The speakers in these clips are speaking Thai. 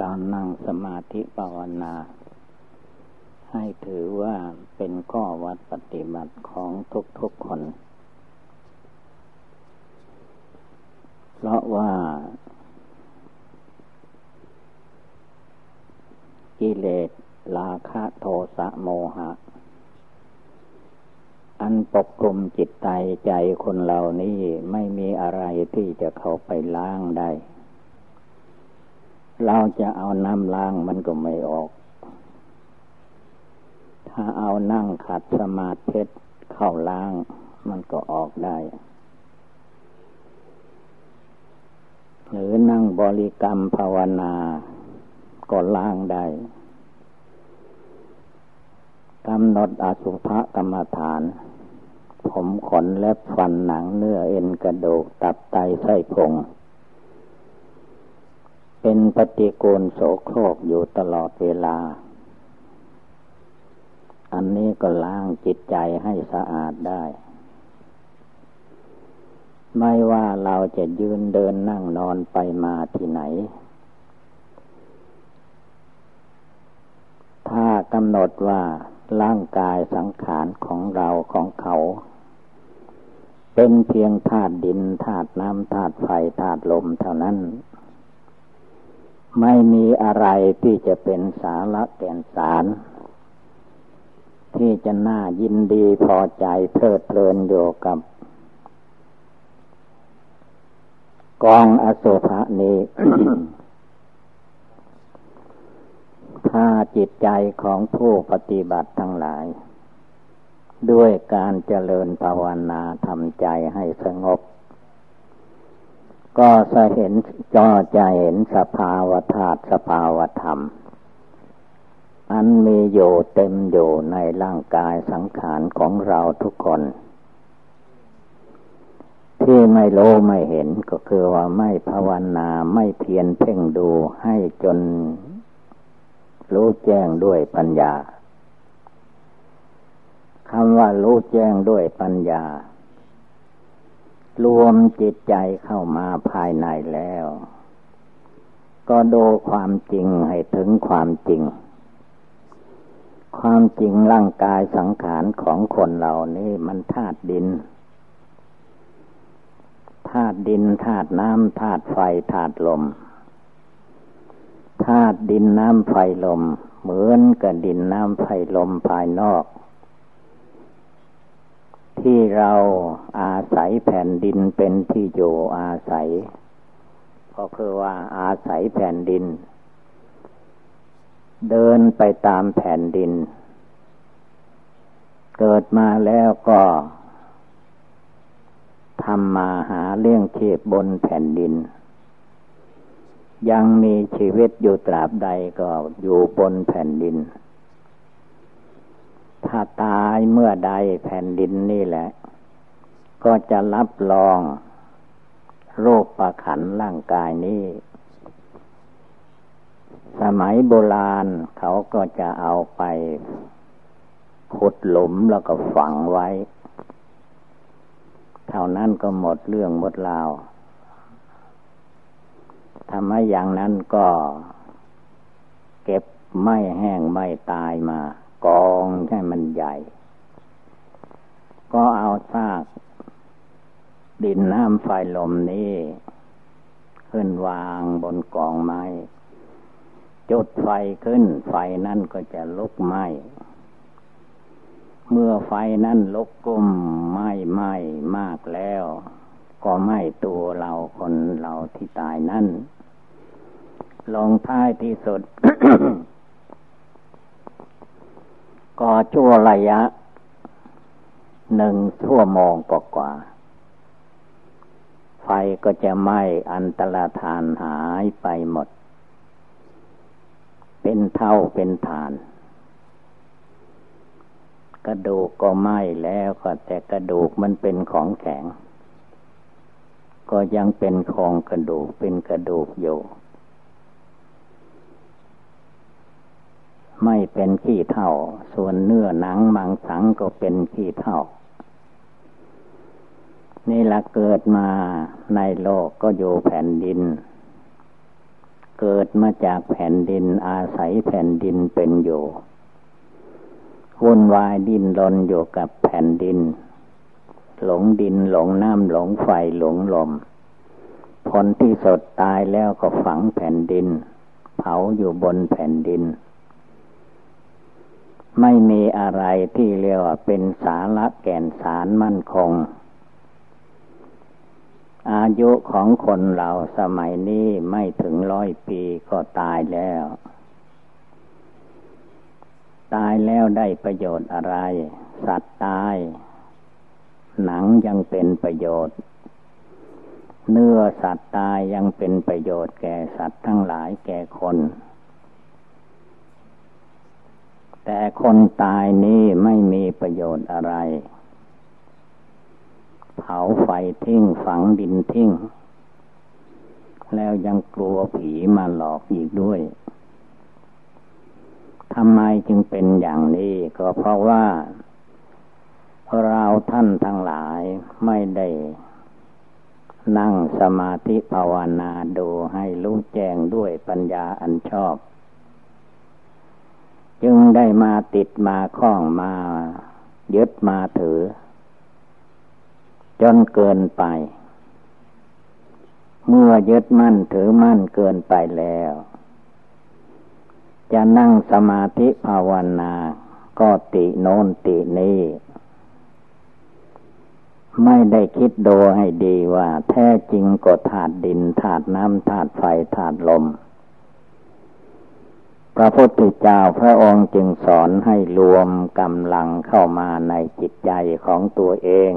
การนั่งสมาธิภาวนา ให้ถือว่าเป็นข้อวัดปฏิบัติของทุกๆคน เพราะว่า กิเลสราคะโทสะโมหะ อันปกคลุมจิตใจใจคนเหล่านี้ไม่มีอะไรที่จะเข้าไปล้างได้ เราจะเอาน้ำล้างมันก็ไม่ออก ถ้าเอานั่งขัดสมาธิเข้าล้างมันก็ออกได้ หรือนั่งบริกรรมภาวนา ก็ล้างได้กำหนดอสุภกรรมฐาน ผมขนเล็บฟันหนังเนื้อเอ็นกระดูกตับไตไส้พุง เป็นปฏิกูลโสโครกอยู่ตลอดเวลา อันนี้ก็ล้างจิตใจให้สะอาดได้ ไม่ว่าเราจะยืนเดินนั่งนอนไปมาที่ไหน ถ้ากำหนดว่าร่างกายสังขารของเราของเขา เป็นเพียงธาตุดินธาตุน้ำธาตุไฟธาตุลมเท่านั้น ไม่มีอะไรที่จะเป็นสาระแก่นสาร ที่จะน่ายินดีพอใจเพลิดเพลินอยู่กับ กองอโศภะนี้ ถ้าจิตใจของผู้ปฏิบัติทั้งหลาย ด้วยการเจริญภาวนาทำใจให้สงบ ก็จะเห็นจอจะเห็นสภาวธาตุสภาวธรรม อันมีอยู่เต็มอยู่ในร่างกายสังขารของเราทุกคน ที่ไม่รู้ไม่เห็นก็คือว่าไม่ภาวนาไม่เพียรเพ่งดูให้จนรู้แจ้งด้วยปัญญาคำว่ารู้แจ้งด้วยปัญญา รวมจิตใจเข้ามาภายในแล้ว ก็ดูความจริงให้ถึงความจริง ความจริงร่างกายสังขารของคนเหล่านี้มันธาตุดินธาตุดินธาตุน้ำธาตุไฟธาตุลมธาตุดินน้ำไฟลม เหมือนกับดินน้ำไฟลมภายนอก ที่เราอาศัยแผ่นดินเป็นที่อยู่อาศัย ก็คือว่าอาศัยแผ่นดิน เดินไปตามแผ่นดิน เกิดมาแล้วก็ทำมาหาเลี้ยงชีพบนแผ่นดิน ยังมีชีวิตอยู่ตราบใดก็อยู่บนแผ่นดิน ถ้าตายเมื่อใดแผ่นดินนี่แหละ ก็จะรับรองโรคประขันร่างกายนี้ สมัยโบราณเขาก็จะเอาไปขุดหลุมแล้วก็ฝังไว้ เท่านั้นก็หมดเรื่องหมดราวทำไมอย่างนั้นก็เก็บไม่แห้งไม่ตายมา กองให้มันใหญ่ ก็เอาซาก ดินน้ำไฟลมนี้ ขึ้นวางบนกองไม้ จุดไฟขึ้น ไฟนั่นก็จะลุกไหม้เมื่อไฟนั่นลุกกุ้มไหม้ไหม้มากแล้ว ก็ไหม้ตัวเราคนเราที่ตายนั่นลงท้ายที่สุด ก็ชั่วระยะหนึ่งชั่วโมงกว่า ไฟก็จะไหม้อันตรธานหายไปหมด เป็นเท่าเป็นฐาน กระดูกก็ไหม้แล้วก็แต่กระดูกมันเป็นของแข็ง ก็ยังเป็นของกระดูกเป็นกระดูกอยู่ ไม่เป็นขี้เท่า ส่วนเนื้อหนังมังสังก็เป็นขี้เท่า นี่ละเกิดมาในโลกก็อยู่แผ่นดิน เกิดมาจากแผ่นดินอาศัยแผ่นดินเป็นอยู่วุ่นวายดินรนอยู่กับแผ่นดิน หลงดินหลงน้ำหลงไฟหลงลมผลที่สดตายแล้วก็ฝังแผ่นดิน เผาอยู่บนแผ่นดิน ไม่มีอะไรที่เรียกว่าเป็นสาระแก่นสารมั่นคง อายุของคนเราสมัยนี้ไม่ถึงร้อยปีก็ตายแล้ว ตายแล้วได้ประโยชน์อะไร สัตว์ตาย หนังยังเป็นประโยชน์ เนื้อสัตว์ตายยังเป็นประโยชน์แก่สัตว์ทั้งหลายแก่คน แต่คนตายนี้ไม่มีประโยชน์อะไร เผาไฟทิ้งฝังดินทิ้ง แล้วยังกลัวผีมาหลอกอีกด้วยทำไมจึงเป็นอย่างนี้ ก็เพราะว่า เราท่านทั้งหลายไม่ได้ นั่งสมาธิภาวนาดูให้รู้แจ้งด้วยปัญญาอันชอบ จึงได้มาติดมาคล้องมายึดมาถือ จนเกินไป เมื่อยึดมั่นถือมั่นเกินไปแล้ว จะนั่งสมาธิภาวนา ก็ติโนนตินี้ไม่ได้คิดดูให้ดีว่า แท้จริงก็ธาตุดินธาตุน้ำธาตุไฟธาตุลม พระพุทธเจ้าพระองค์จึงสอนให้รวมกำลังเข้ามาในจิตใจของตัวเอง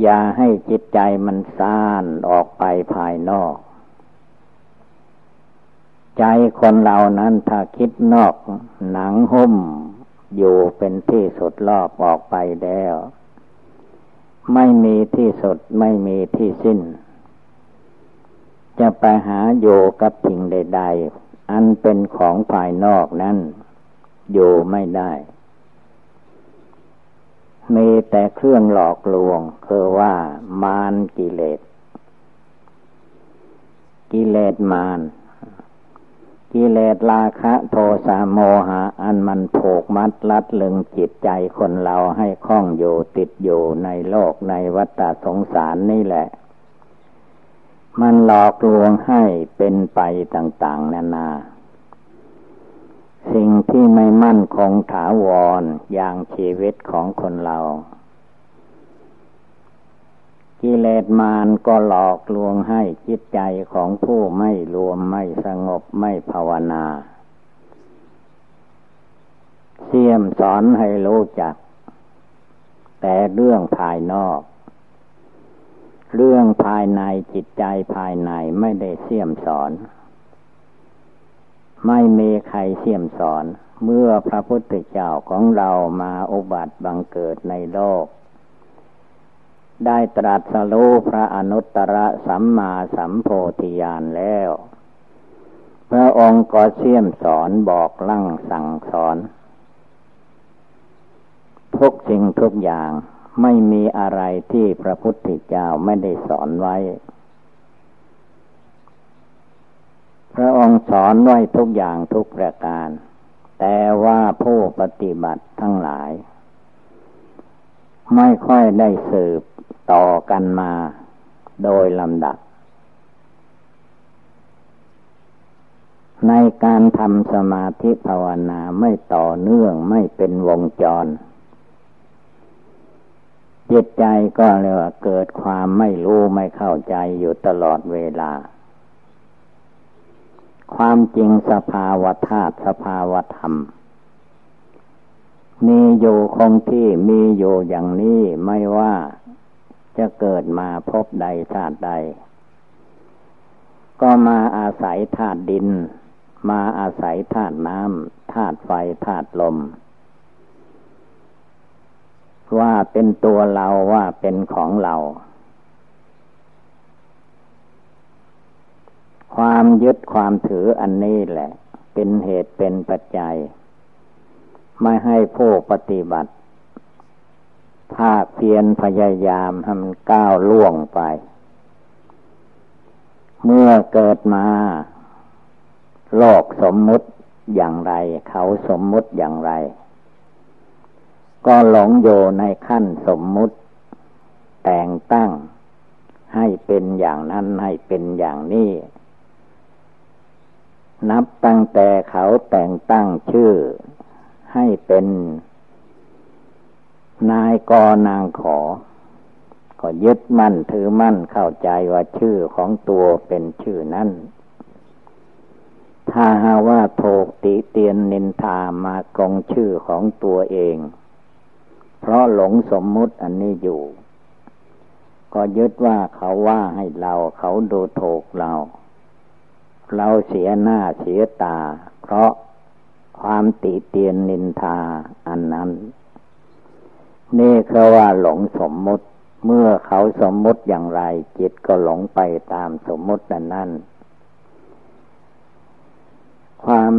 อย่าให้จิตใจมันซ่านออกไปภายนอก ใจคนเรานั้นถ้าคิดนอกหนังหุ้มอยู่เป็นที่สุดรอบออกไปแล้ว ไม่มีที่สุดไม่มีที่สิ้น จะไปหาอยู่กับสิ่งใด ๆ อันเป็นของภายนอกนั้นอยู่ไม่ได้ มีแต่เครื่องหลอกลวงคือว่ามารกิเลส กิเลสมารกิเลสราคะโทสะโมหะ อันมันผูกมัดลัดลึงจิตใจคนเราให้คล้องอยู่ติดอยู่ในโลกในวัฏสงสารนี่แหละ มันหลอกลวงให้เป็นไปต่างๆ นานา สิ่งที่ไม่มั่นคงถาวรอย่างชีวิตของคนเรา กิเลสมารก็หลอกลวงให้จิตใจของผู้ไม่รวมไม่สงบไม่ภาวนาเสี่ยมสอนให้รู้จัก แต่เรื่องภายนอก เรื่องภายในจิตใจภายในไม่ได้เสี่ยมสอน ไม่มีใครเสี่ยมสอน เมื่อพระพุทธเจ้าของเรามาอุบัติบังเกิดในโลก ได้ตรัสรู้พระอนุตตรสัมมาสัมโพธิญาณแล้ว พระองค์ก็เชี่ยมสอนบอกลั่งสั่งสอน ทุกสิ่งทุกอย่าง ไม่มีอะไรที่พระพุทธเจ้าไม่ได้สอนไว้ พระองค์สอนไว้ทุกอย่างทุกประการ แต่ว่าผู้ปฏิบัติทั้งหลาย ไม่ค่อยได้สืบต่อกันมาโดยลำดับ ในการทำสมาธิภาวนาไม่ต่อเนื่องไม่เป็นวงจร จิตใจก็เลยว่าเกิดความไม่รู้ไม่เข้าใจอยู่ตลอดเวลา ความจริงสภาวธาตุสภาวธรรม มีอยู่คงที่มีอยู่อย่างนี้ไม่ว่าจะเกิดมาพบใดชาติใด ก็มาอาศัยธาตุดิน มาอาศัยธาตุน้ำธาตุไฟธาตุลม ว่าเป็นตัวเราว่าเป็นของเรา ความยึดความถืออันนี้แหละ เป็นเหตุเป็นปัจจัย ไม่ให้ผู้ปฏิบัติภาคเพียรพยายามทำก้าวล่วงไป เมื่อเกิดมา โลกสมมุติอย่างไร เขาสมมุติอย่างไร ก็หลงโยในขั้นสมมุติ แต่งตั้ง ให้เป็นอย่างนั้นให้เป็นอย่างนี้ นับตั้งแต่เขาแต่งตั้งชื่อ ให้เป็นนายกนางขอ ก็ยึดมั่นถือมั่นเข้าใจว่าชื่อของตัวเป็นชื่อนั้นถ้าหาว่าโทกติเตียนนินทามากงชื่อของตัวเอง เพราะหลงสมมุติอันนี้อยู่ ก็ยึดว่าเขาว่าให้เราเขาดูโถกเรา เราเสียหน้าเสียตา เพราะความติเตียนนินทาอันนั้น นี่คือว่าหลงสมมุติเมื่อเขาสมมุติอย่างไร จิตก็หลงไปตามสมมุตินั้นนั้นความ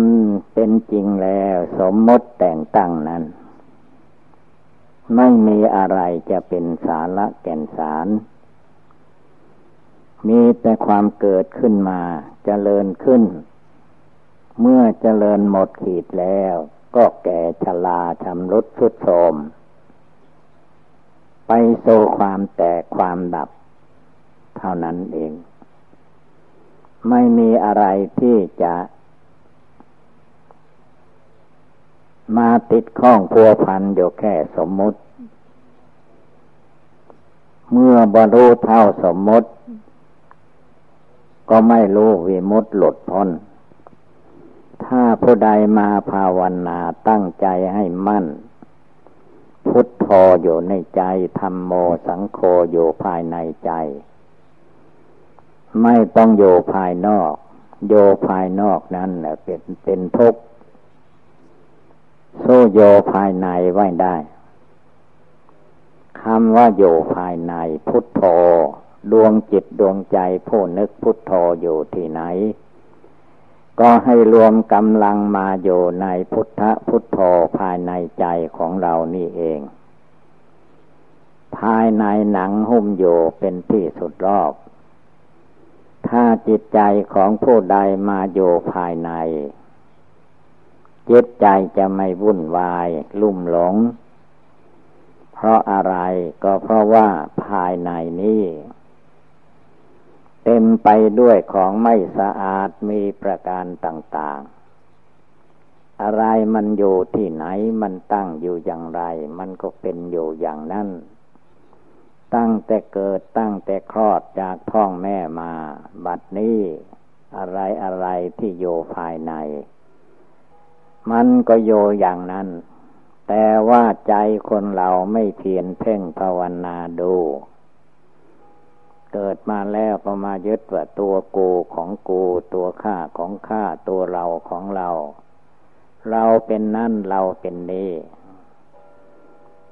เป็นจริงแล้ว สมมติแต่งตั้งนั้น ไม่มีอะไรจะเป็นสาระแก่นสาร มีแต่ความเกิดขึ้นมาจเจริญขึ้น เมื่อเจริญหมดขีดแล้ว ก็แก่ชราชำรุดทุดโทรมไปโซความแตกความดับ เท่านั้นเอง ไม่มีอะไรที่จะ มาติดข้องพัวพันอยู่แค่สมมุติ เมื่อบรรลุเท่าสมมติ ก็ไม่รู้วิมุตหลุดพ้น ถ้าผู้ใดมาภาวนาตั้งใจให้มั่น พุทโธอยู่ในใจธรรมโมสังโฆอยู่ภายในใจ ไม่ต้องโยภายนอก โยภายนอกนั้นเป็นเป็นทุกข์ สู้โยภายในไว้ได้คำว่าโยภายในพุทโธดวงจิตดวงใจผู้นึกพุทโธอยู่ที่ไหน ก็ให้รวมกำลังมาอยู่ในพุทธพุทโธภายในใจของเรานี่เอง ภายในหนังหุ้มอยู่เป็นที่สุดรอบถ้าจิตใจของผู้ใดมาอยู่ภายใน จิตใจจะไม่วุ่นวาย ลุ่มหลง เพราะอะไรก็เพราะว่าภายในนี้ เต็มไปด้วยของไม่สะอาดมีประการต่าง ๆ อะไรมันอยู่ที่ไหนมันตั้งอยู่อย่างไร มันก็เป็นอยู่อย่างนั้น ตั้งแต่เกิดตั้งแต่คลอดจากท้องแม่มา บัดนี้ อะไรอะไรที่อยู่ภายใน มันก็โยอย่างนั้น แต่ว่าใจคนเราไม่เพียรเพ่งภาวนาดู เกิดมาแล้วก็มายึดว่าตัวกูของกูตัวข้าของข้าตัวเราของเรา เราเป็นนั่นเราเป็นนี้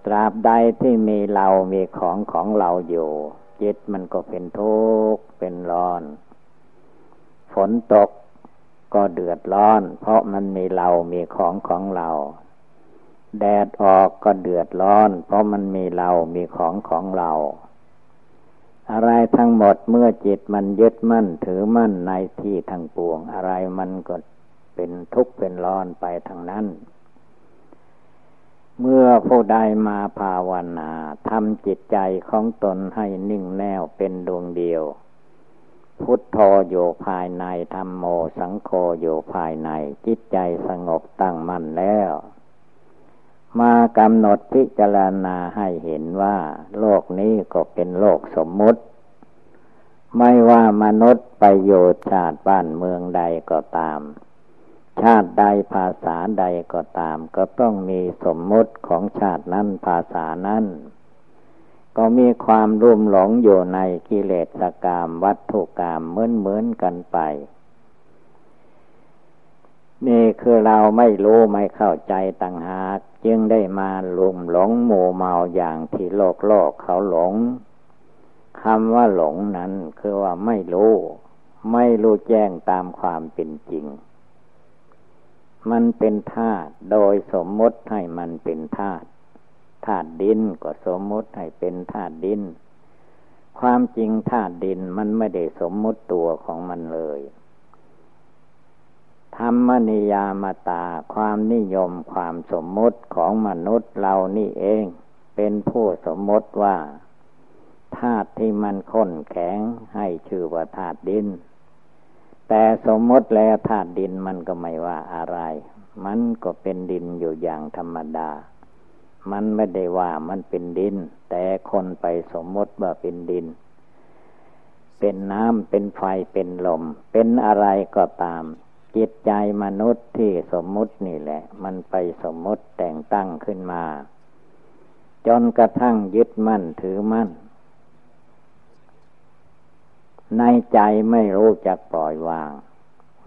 ตราบใดที่มีเรามีของของเราอยู่จิตมันก็เป็นทุกข์เป็นร้อน ฝนตก ก็เดือดร้อน เพราะมันมีเรามีของของเรา แดดออกก็เดือดร้อน เพราะมันมีเรามีของของเรา อะไรทั้งหมดเมื่อจิตมันยึดมั่นถือมั่นในที่ทางปวง อะไรมันก็เป็นทุกข์เป็นร้อนไปทางนั้น เมื่อผู้ใดมาภาวนาทำจิตใจของตนให้นิ่งแน่วเป็นดวงเดียว พุทโธอยู่ภายในธรรมโมสังโฆอยู่ภายใน จิตใจสงบตั้งมั่นแล้ว มากำหนดพิจารณาให้เห็นว่า โลกนี้ก็เป็นโลกสมมุติ ไม่ว่ามนุษย์ไปโยชาติบ้านเมืองใดก็ตาม ชาติใดภาษาใดก็ตาม ก็ต้องมีสมมุติของชาตินั้นภาษานั้น ก็มีความรุ่มหลงอยู่ในกิเลสกรรมวัตถุกรรมเหมือนเหมือนกันไป นี่คือเราไม่รู้ไม่เข้าใจต่างหากจึงได้มาลุ่มหลงหมู่เมาอย่างที่โลกโลกเขาหลงคำว่าหลงนั้นคือว่าไม่รู้ ไม่รู้แจ้งตามความเป็นจริง มันเป็นธาตุโดยสมมติให้มันเป็นธาตุาตุดินก็สมมติให้เป็นธาตุดิน ความจริงธาตุดินมันไม่ได้สมมติตัวของมันเลย ธรรมนิยามตาความนิยมความสมมติของมนุษย์เรานี่เอง เป็นผู้สมมติว่าธาตุที่มันข้นแข็งให้ชื่อว่าธาตุดิน แต่สมมติแล้วธาตุดินมันก็ไม่ว่าอะไร มันก็เป็นดินอยู่อย่างธรรมดา มันไม่ได้ว่ามันเป็นดิน แต่คนไปสมมติว่าเป็นดิน เป็นน้ำเป็นไฟเป็นลม เป็นอะไรก็ตาม จิตใจมนุษย์ที่สมมุตินี่แหละ มันไปสมมุติแต่งตั้งขึ้นมา จนกระทั่งยึดมั่นถือมั่น ในใจไม่รู้จักปล่อยวาง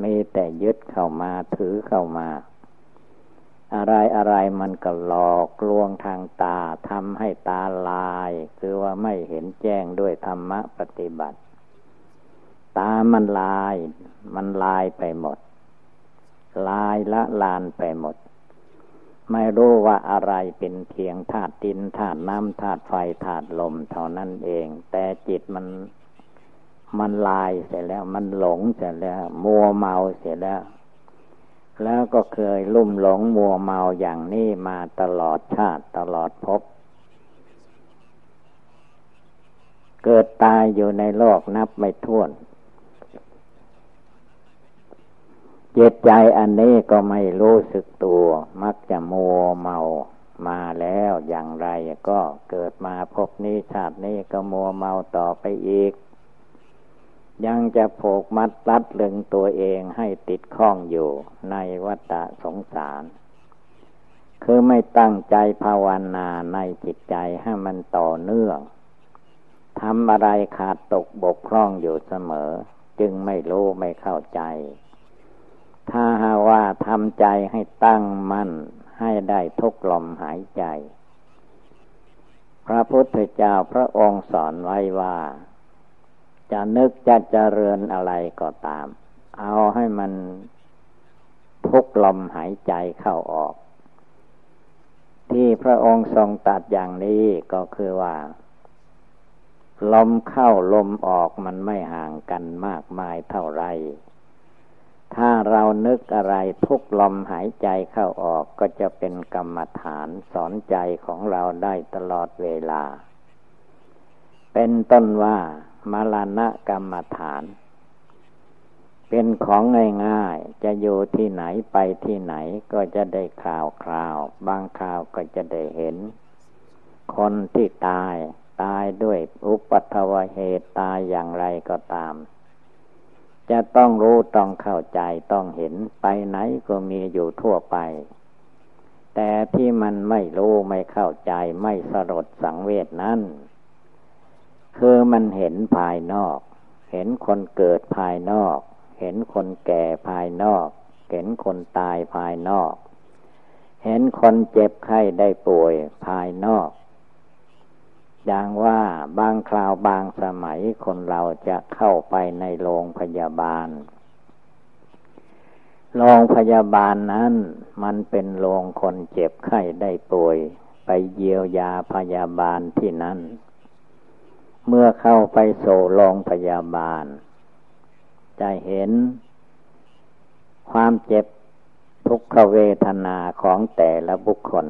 มีแต่ยึดเข้ามาถือเข้ามา อะไรอะไรมันก็หลอกลวงทางตาทำให้ตาลาย คือว่าไม่เห็นแจ้งด้วยธรรมะปฏิบัติ ตามันลาย มันลายไปหมด ลายละลานไปหมด ไม่รู้ว่าอะไรเป็นเพียงธาตุดินธาตุน้ำธาตุไฟธาตุลมเท่านั้นเอง แต่จิตมันมันลายเสร็จแล้ว มันหลงเสร็จแล้ว มัวเมาเสร็จแล้ว แล้วก็เคยลุ่มหลงมัวเมาอย่างนี้มาตลอดชาติตลอดภพเกิดตายอยู่ในโลกนับไม่ถ้วนเจตใจอันนี้ก็ไม่รู้สึกตัว มักจะมัวเมามาแล้วอย่างไรก็เกิดมาพบนี้ชาตินี้ก็มัวเมาต่อไปอีก ยังจะผูกมัดรัดลึงตัวเองให้ติดข้องอยู่ในวัฏสงสาร คือไม่ตั้งใจภาวนาในจิตใจให้มันต่อเนื่องทำอะไรขาดตกบกพร่องอยู่เสมอ จึงไม่รู้ไม่เข้าใจ ถ้าหาว่าทำใจให้ตั้งมั่นให้ได้ทุกลมหายใจ พระพุทธเจ้าพระองค์สอนไว้ว่า จะนึกจะเจริญอะไรก็ตาม เอาให้มันทุกลมหายใจเข้าออก ที่พระองค์ทรงตัดอย่างนี้ก็คือว่า ลมเข้าลมออกมันไม่ห่างกันมากมายเท่าไร ถ้าเรานึกอะไรทุกลมหายใจเข้าออกก็จะเป็นกรรมฐานสอนใจของเราได้ตลอดเวลา เป็นต้นว่า มรณะกรรมฐาน เป็นของง่ายๆ จะอยู่ที่ไหนไปที่ไหนก็จะได้ข่าวคราว บางข่าวก็จะได้เห็น คนที่ตายตายด้วยอุปัตวเหตุตายอย่างไรก็ตาม จะต้องรู้ต้องเข้าใจต้องเห็นไปไหนก็มีอยู่ทั่วไป แต่ที่มันไม่รู้ไม่เข้าใจไม่สลดสังเวชนั้น คือมันเห็นภายนอก เห็นคนเกิดภายนอก เห็นคนแก่ภายนอก เห็นคนตายภายนอก เห็นคนเจ็บไข้ได้ป่วยภายนอกอย่างว่าบางคราวบางสมัยคนเราจะเข้าไปในโรงพยาบาล โรงพยาบาลนั้นมันเป็นโรงคนเจ็บไข้ได้ป่วย ไปเยียวยาพยาบาลที่นั่น เมื่อเข้าไปโ่โรงพยาบาล จะเห็นความเจ็บทุกขเวทนาของแต่ละบุคคล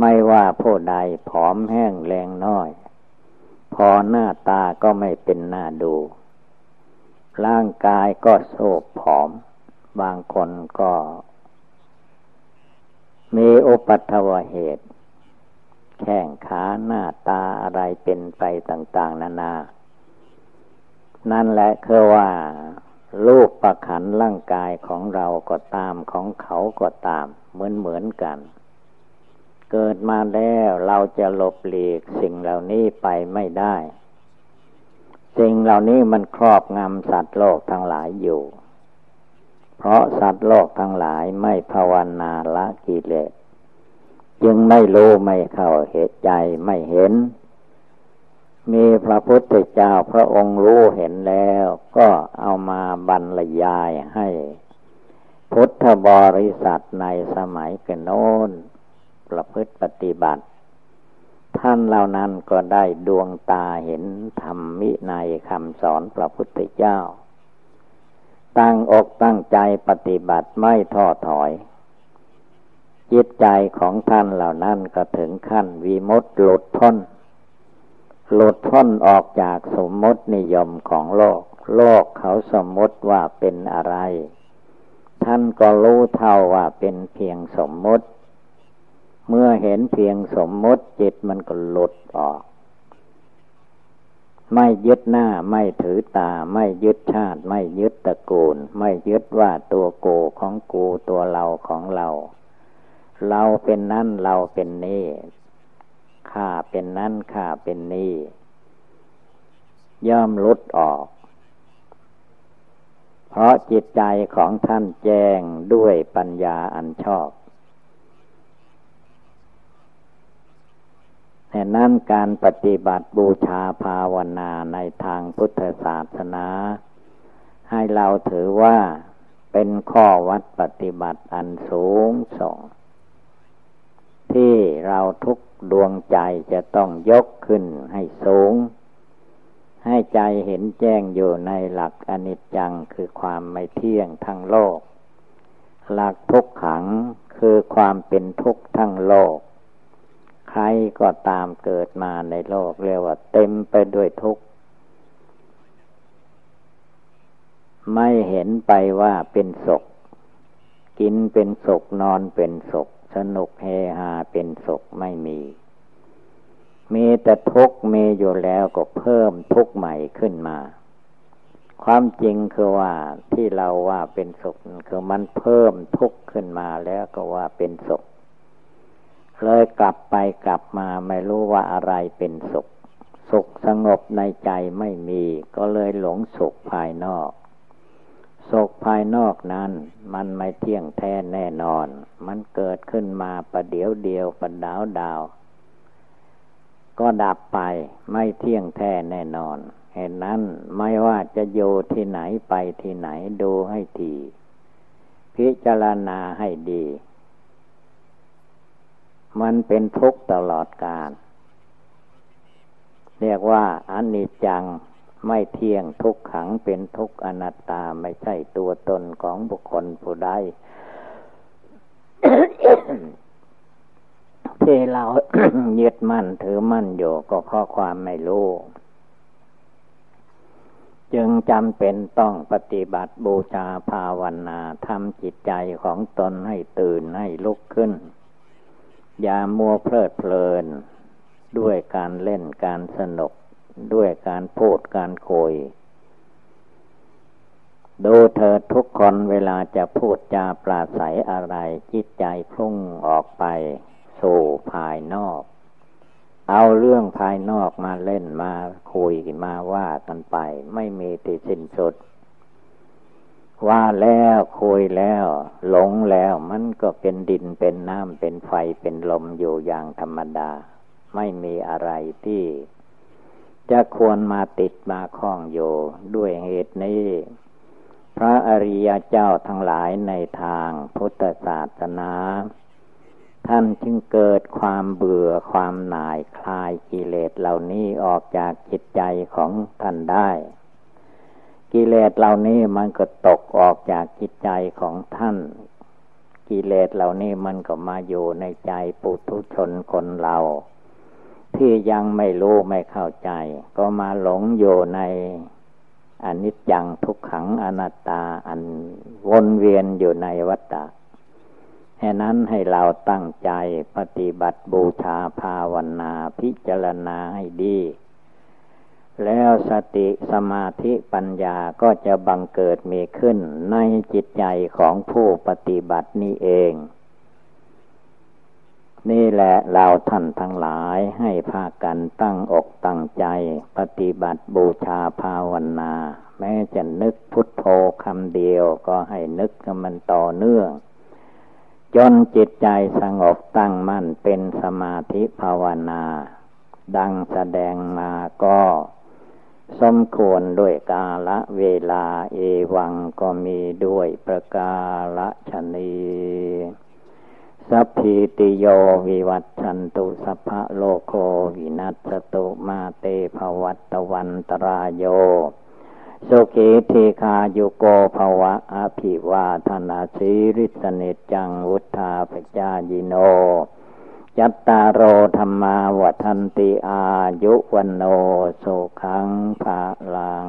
ไม่ว่าผู้ใดผอมแห้งแรงน้อย พอหน้าตาก็ไม่เป็นหน้าดู ร่างกายก็โศบผอม บางคนก็ มีอุปัตวเหตุ แข้งขาหน้าตาอะไรเป็นไปต่าง ๆ นานา นั่นแหละคือว่ารูปประขันร่างกายของเราก็ตามของเขาก็ตาม เหมือนเหมือนกัน เกิดมาแล้วเราจะหลบหลีกสิ่งเหล่านี้ไปไม่ได้ สิ่งเหล่านี้มันครอบงำสัตว์โลกทั้งหลายอยู่ เพราะสัตว์โลกทั้งหลายไม่ภาวนาละกิเลส จึงไม่รู้ไม่เข้าเหตุใจไม่เห็น มีพระพุทธเจ้าพระองค์รู้เห็นแล้ว ก็เอามาบรรยายให้ พุทธบริษัทในสมัยกันโน้น ประพฤติปฏิบัติ ท่านเหล่านั้นก็ได้ดวงตาเห็นธรรมมิในคำสอนพระพุทธเจ้า ตั้งอกตั้งใจปฏิบัติไม่ท้อถอย จิตใจของท่านเหล่านั้นก็ถึงขั้นวีมุตหลุดพ้น หลุดพ้นออกจากสมมตินิยมของโลก โลกเขาสมมติว่าเป็นอะไร ท่านก็รู้เท่าว่าเป็นเพียงสมมติ เมื่อเห็นเพียงสมมติจิตมันก็หลุดออก ไม่ยึดหน้าไม่ถือตาไม่ยึดชาติ ไม่ยึดตระกูล ไม่ยึดว่าตัวโกของกูตัวเราของเรา เราเป็นนั่นเราเป็นนี่ข้าเป็นนั่นข้าเป็นนี่ย่อมลดออก เพราะจิตใจของท่านแจ้งด้วยปัญญาอันชอบแต่นั้นการปฏิบัติบูชาภาวนาในทางพุทธศาสนา ให้เราถือว่าเป็นข้อวัดปฏิบัติอันสูงส่ง ที่เราทุกดวงใจจะต้องยกขึ้นให้สูง ให้ใจเห็นแจ้งอยู่ในหลักอนิจจังคือความไม่เที่ยงทั้งโลก หลักทุกขังคือความเป็นทุกข์ทั้งโลก ใครก็ตามเกิดมาในโลกเรียกว่าเต็มไปด้วยทุกข์ไม่เห็นไปว่าเป็นศกกินเป็นศกนอนเป็นศก สนุกเฮฮาเป็นศกไม่มี มีแต่ทุกข์มีอยู่แล้วก็เพิ่มทุกข์ใหม่ขึ้นมา ความจริงคือว่าที่เราว่าเป็นศกคือมันเพิ่มทุกข์ขึ้นมาแล้วก็ว่าเป็นศกเลยกลับไปกลับมาไม่รู้ว่าอะไรเป็นสุข สุขสงบในใจไม่มี ก็เลยหลงสุขภายนอก สุขภายนอกนั้น มันไม่เที่ยงแท้แน่นอน มันเกิดขึ้นมาประเดี๋ยวเดียวประดาวดาว ก็ดับไปไม่เที่ยงแท้แน่นอน เห็นนั้นไม่ว่าจะโยที่ไหนไปที่ไหนดูให้ทีพิจารณาให้ดี มันเป็นทุกข์ตลอดกาลเรียกว่าอนิจจัง ไม่เที่ยงทุกขังเป็นทุกอนัตตาไม่ใช่ตัวตนของบุคคลผู้ใดที่เรายึดมั่นถือมั่นอยู่ก็เพราะความไม่รู้จึงจำเป็นต้องปฏิบัติบูชาภาวนาทำจิตใจของตนให้ตื่นให้ลุกขึ้น อย่ามัวเพลิดเพลิน ด้วยการเล่นการสนุก ด้วยการพูดการคุย ดูเธอทุกคนเวลาจะพูดจาปราศัยอะไร จิตใจพุ่งออกไป สู่ภายนอก เอาเรื่องภายนอกมาเล่นมาคุยมาว่ากันไป ไม่มีที่สิ้นสุด ว่าแล้วคุยแล้ว หลงแล้วมันก็เป็นดินเป็นน้ำเป็นไฟเป็นลมอยู่อย่างธรรมดา ไม่มีอะไรที่ จะควรมาติดมาคล้องอยู่ด้วยเหตุนี้ พระอริยเจ้าทั้งหลายในทางพุทธศาสนา ท่านจึงเกิดความเบื่อความหน่ายคลายกิเลสเหล่านี้ออกจากจิตใจของท่านได้ กิเลสเหล่านี้มันก็ตกออกจากจิตใจของท่าน กิเลสเหล่านี้มันก็มาอยู่ในใจปุถุชนคนเรา ที่ยังไม่รู้ไม่เข้าใจ ก็มาหลงอยู่ในอนิจจังทุกขังอนัตตาอันวนเวียนอยู่ในวัฏฏะแค่นั้นให้เราตั้งใจปฏิบัติบูชาภาวนาพิจารณาให้ดี แล้วสติสมาธิปัญญาก็จะบังเกิดมีขึ้นในจิตใจของผู้ปฏิบัตินี้เอง นี่แหละเราท่านทั้งหลายให้พากันตั้งอกตั้งใจ ปฏิบัติบูชาภาวนา แม้จะนึกพุทโธคำเดียวก็ให้นึกมันต่อเนื่อง จนจิตใจสงบตั้งมั่นเป็นสมาธิภาวนา ดังแสดงมาก็สมควรด้วยกาละเวลาเอวังก็มีด้วยประกาละชนี สัพพิติโยวิวัตชันตุสัพพะโลโควินัสตุมาเตภวัตวันตรายโยสุขีเทคาโยโกภวะอภิวาธนาสีริสเนจังวุธาปจายิโน ยัตตาโรธรรมาวัทันติอายุวันโนสุขังภาลัง